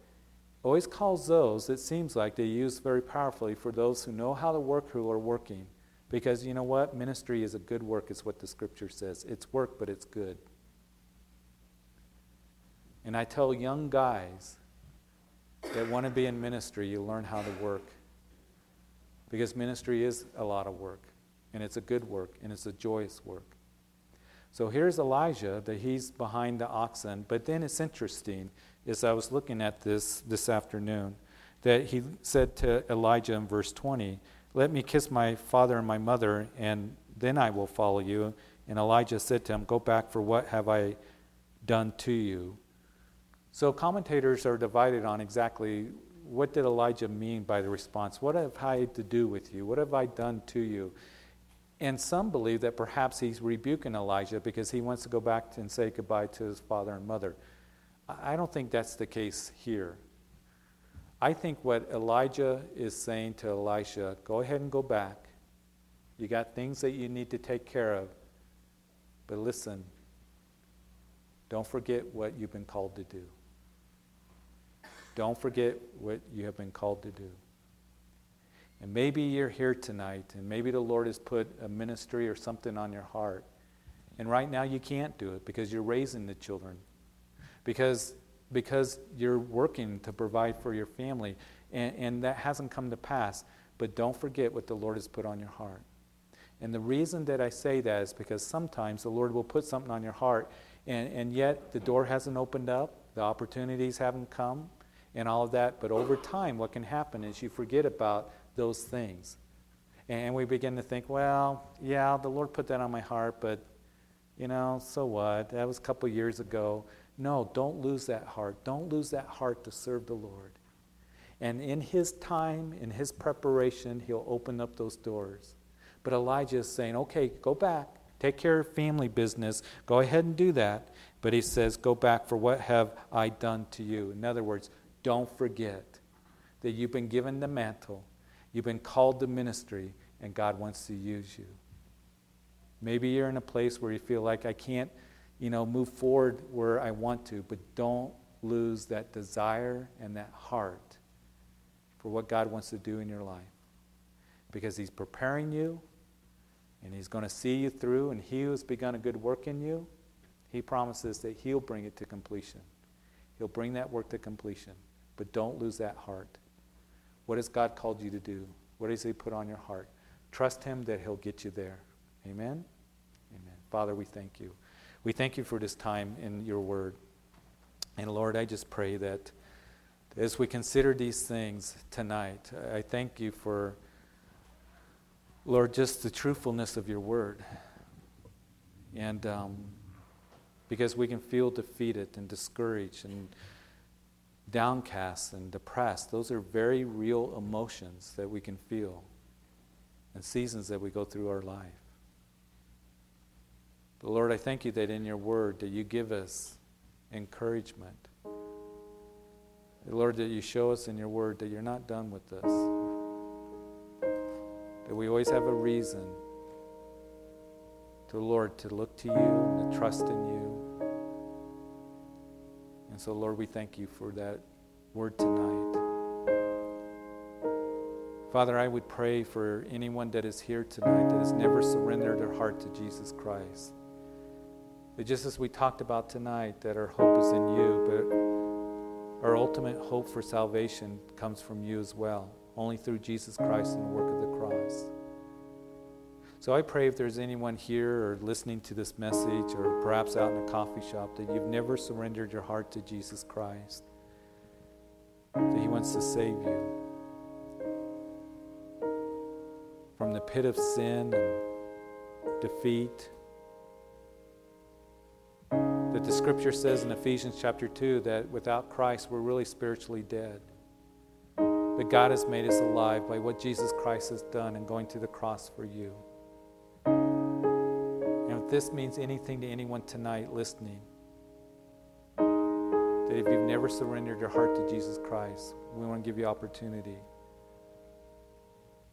A: always calls those, it seems like they use very powerfully for those who know how to work who are working. Because you know what? Ministry is a good work, is what the scripture says. It's work, but it's good. And I tell young guys that want to be in ministry, you learn how to work. Because ministry is a lot of work, and it's a good work, and it's a joyous work. So here's Elijah, that he's behind the oxen. But then it's interesting, as I was looking at this this afternoon, that he said to Elijah in verse 20, let me kiss my father and my mother, and then I will follow you. And Elijah said to him, Go back, for what have I done to you? So commentators are divided on exactly what did Elijah mean by the response? What have I to do with you? What have I done to you? And some believe that perhaps he's rebuking Elijah because he wants to go back and say goodbye to his father and mother. I don't think that's the case here. I think what Elijah is saying to Elisha go ahead and go back. You got things that you need to take care of. But listen, don't forget what you've been called to do. Don't forget what you have been called to do. And maybe you're here tonight, and maybe the Lord has put a ministry or something on your heart. And right now you can't do it because you're raising the children. Because because you're working to provide for your family, and, and that hasn't come to pass. But don't forget what the Lord has put on your heart. And the reason that I say that is because sometimes the Lord will put something on your heart, and, and yet the door hasn't opened up, the opportunities haven't come, and all of that. But over time, what can happen is you forget about those things. And we begin to think, well, yeah, the Lord put that on my heart, but, you know, so what? That was a couple years ago. No, don't lose that heart. Don't lose that heart to serve the Lord. And in his time, in his preparation, he'll open up those doors. But Elijah is saying, okay, go back. Take care of family business. Go ahead and do that. But he says, go back, for what have I done to you? In other words, don't forget that you've been given the mantle, you've been called to ministry, and God wants to use you. Maybe you're in a place where you feel like I can't you know, move forward where I want to, but don't lose that desire and that heart for what God wants to do in your life. Because He's preparing you And He's going to see you through, and He who has begun a good work in you, He promises that He'll bring it to completion. He'll bring that work to completion. But don't lose that heart. What has God called you to do? What has He put on your heart? Trust Him that He'll get you there. Amen? Amen. Father, we thank you. We thank you for this time in your word. And Lord, I just pray that as we consider these things tonight, I thank you for, Lord, just the truthfulness of your word. And um, because we can feel defeated and discouraged and downcast and depressed, those are very real emotions that we can feel and seasons that we go through our life. Lord, I thank you that in your word that you give us encouragement. Lord, that you show us in your word that you're not done with us. That we always have a reason to, Lord, to look to you and to trust in you. And so, Lord, we thank you for that word tonight. Father, I would pray for anyone that is here tonight that has never surrendered their heart to Jesus Christ. Just as we talked about tonight, that our hope is in you, but our ultimate hope for salvation comes from you as well, only through Jesus Christ and the work of the cross. So I pray if there's anyone here or listening to this message or perhaps out in a coffee shop that you've never surrendered your heart to Jesus Christ, that He wants to save you from the pit of sin and defeat the scripture says in Ephesians chapter 2 that without Christ we're really spiritually dead. But God has made us alive by what Jesus Christ has done in going to the cross for you. And if this means anything to anyone tonight listening, that if you've never surrendered your heart to Jesus Christ, we want to give you opportunity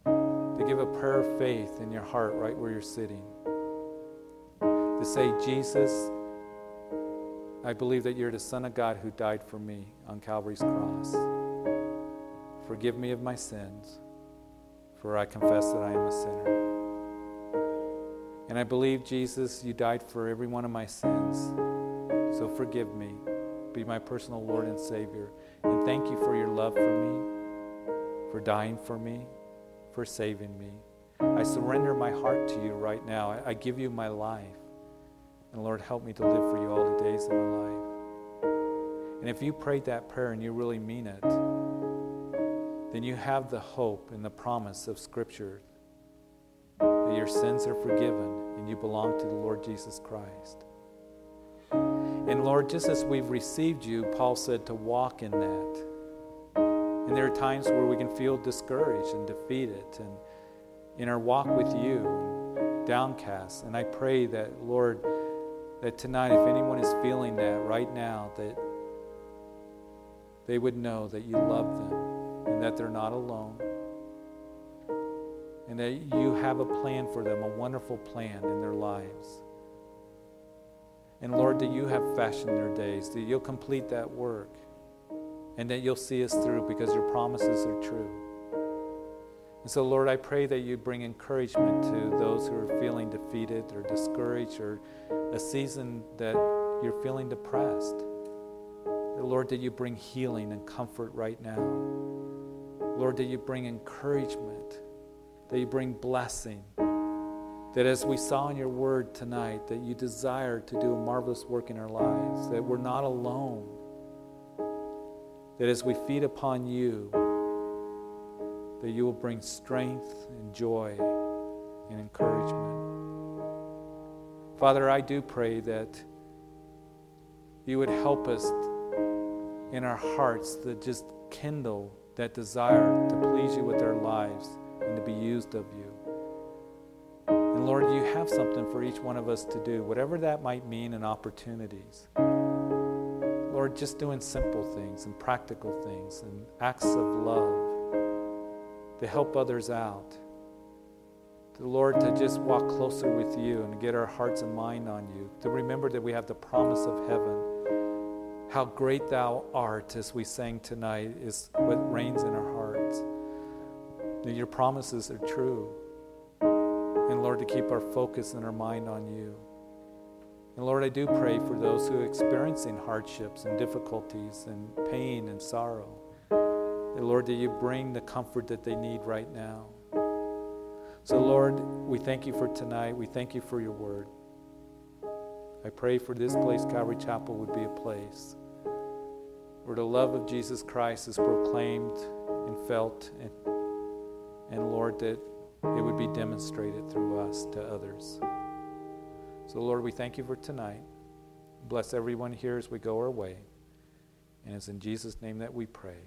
A: to give a prayer of faith in your heart right where you're sitting. To say, Jesus, I believe that you're the Son of God who died for me on Calvary's cross. Forgive me of my sins, for I confess that I am a sinner. And I believe, Jesus, you died for every one of my sins. So forgive me. Be my personal Lord and Savior. And thank you for your love for me, for dying for me, for saving me. I surrender my heart to you right now. I give you my life. And Lord, help me to live for you all the days of my life. And if you prayed that prayer and you really mean it, then you have the hope and the promise of Scripture that your sins are forgiven and you belong to the Lord Jesus Christ. And Lord, just as we've received you, Paul said to walk in that. And there are times where we can feel discouraged and defeated and in our walk with you, downcast. And I pray that, Lord, that tonight, if anyone is feeling that right now, that they would know that you love them and that they're not alone and that you have a plan for them, a wonderful plan in their lives. And Lord, that you have fashioned their days, that you'll complete that work, and that you'll see us through because your promises are true. And so, Lord, I pray that you bring encouragement to those who are feeling defeated or discouraged or a season that you're feeling depressed. Lord, that you bring healing and comfort right now. Lord, that you bring encouragement, that you bring blessing. That as we saw in your word tonight, that you desire to do a marvelous work in our lives, that we're not alone. That as we feed upon you, that you will bring strength and joy and encouragement. Father, I do pray that you would help us in our hearts to just kindle that desire to please you with our lives and to be used of you. And Lord, you have something for each one of us to do, whatever that might mean in opportunities. Lord, just doing simple things and practical things and acts of love to help others out. To Lord, to just walk closer with you and get our hearts and mind on you. To remember that we have the promise of heaven. How great thou art, as we sang tonight, is what reigns in our hearts. That your promises are true. And Lord, to keep our focus and our mind on you. And Lord, I do pray for those who are experiencing hardships and difficulties and pain and sorrow. Lord, that you bring the comfort that they need right now. So, Lord, we thank you for tonight. We thank you for your word. I pray for this place, Calvary Chapel, would be a place where the love of Jesus Christ is proclaimed and felt, and, and Lord, that it would be demonstrated through us to others. So, Lord, we thank you for tonight. Bless everyone here as we go our way. And it's in Jesus' name that we pray.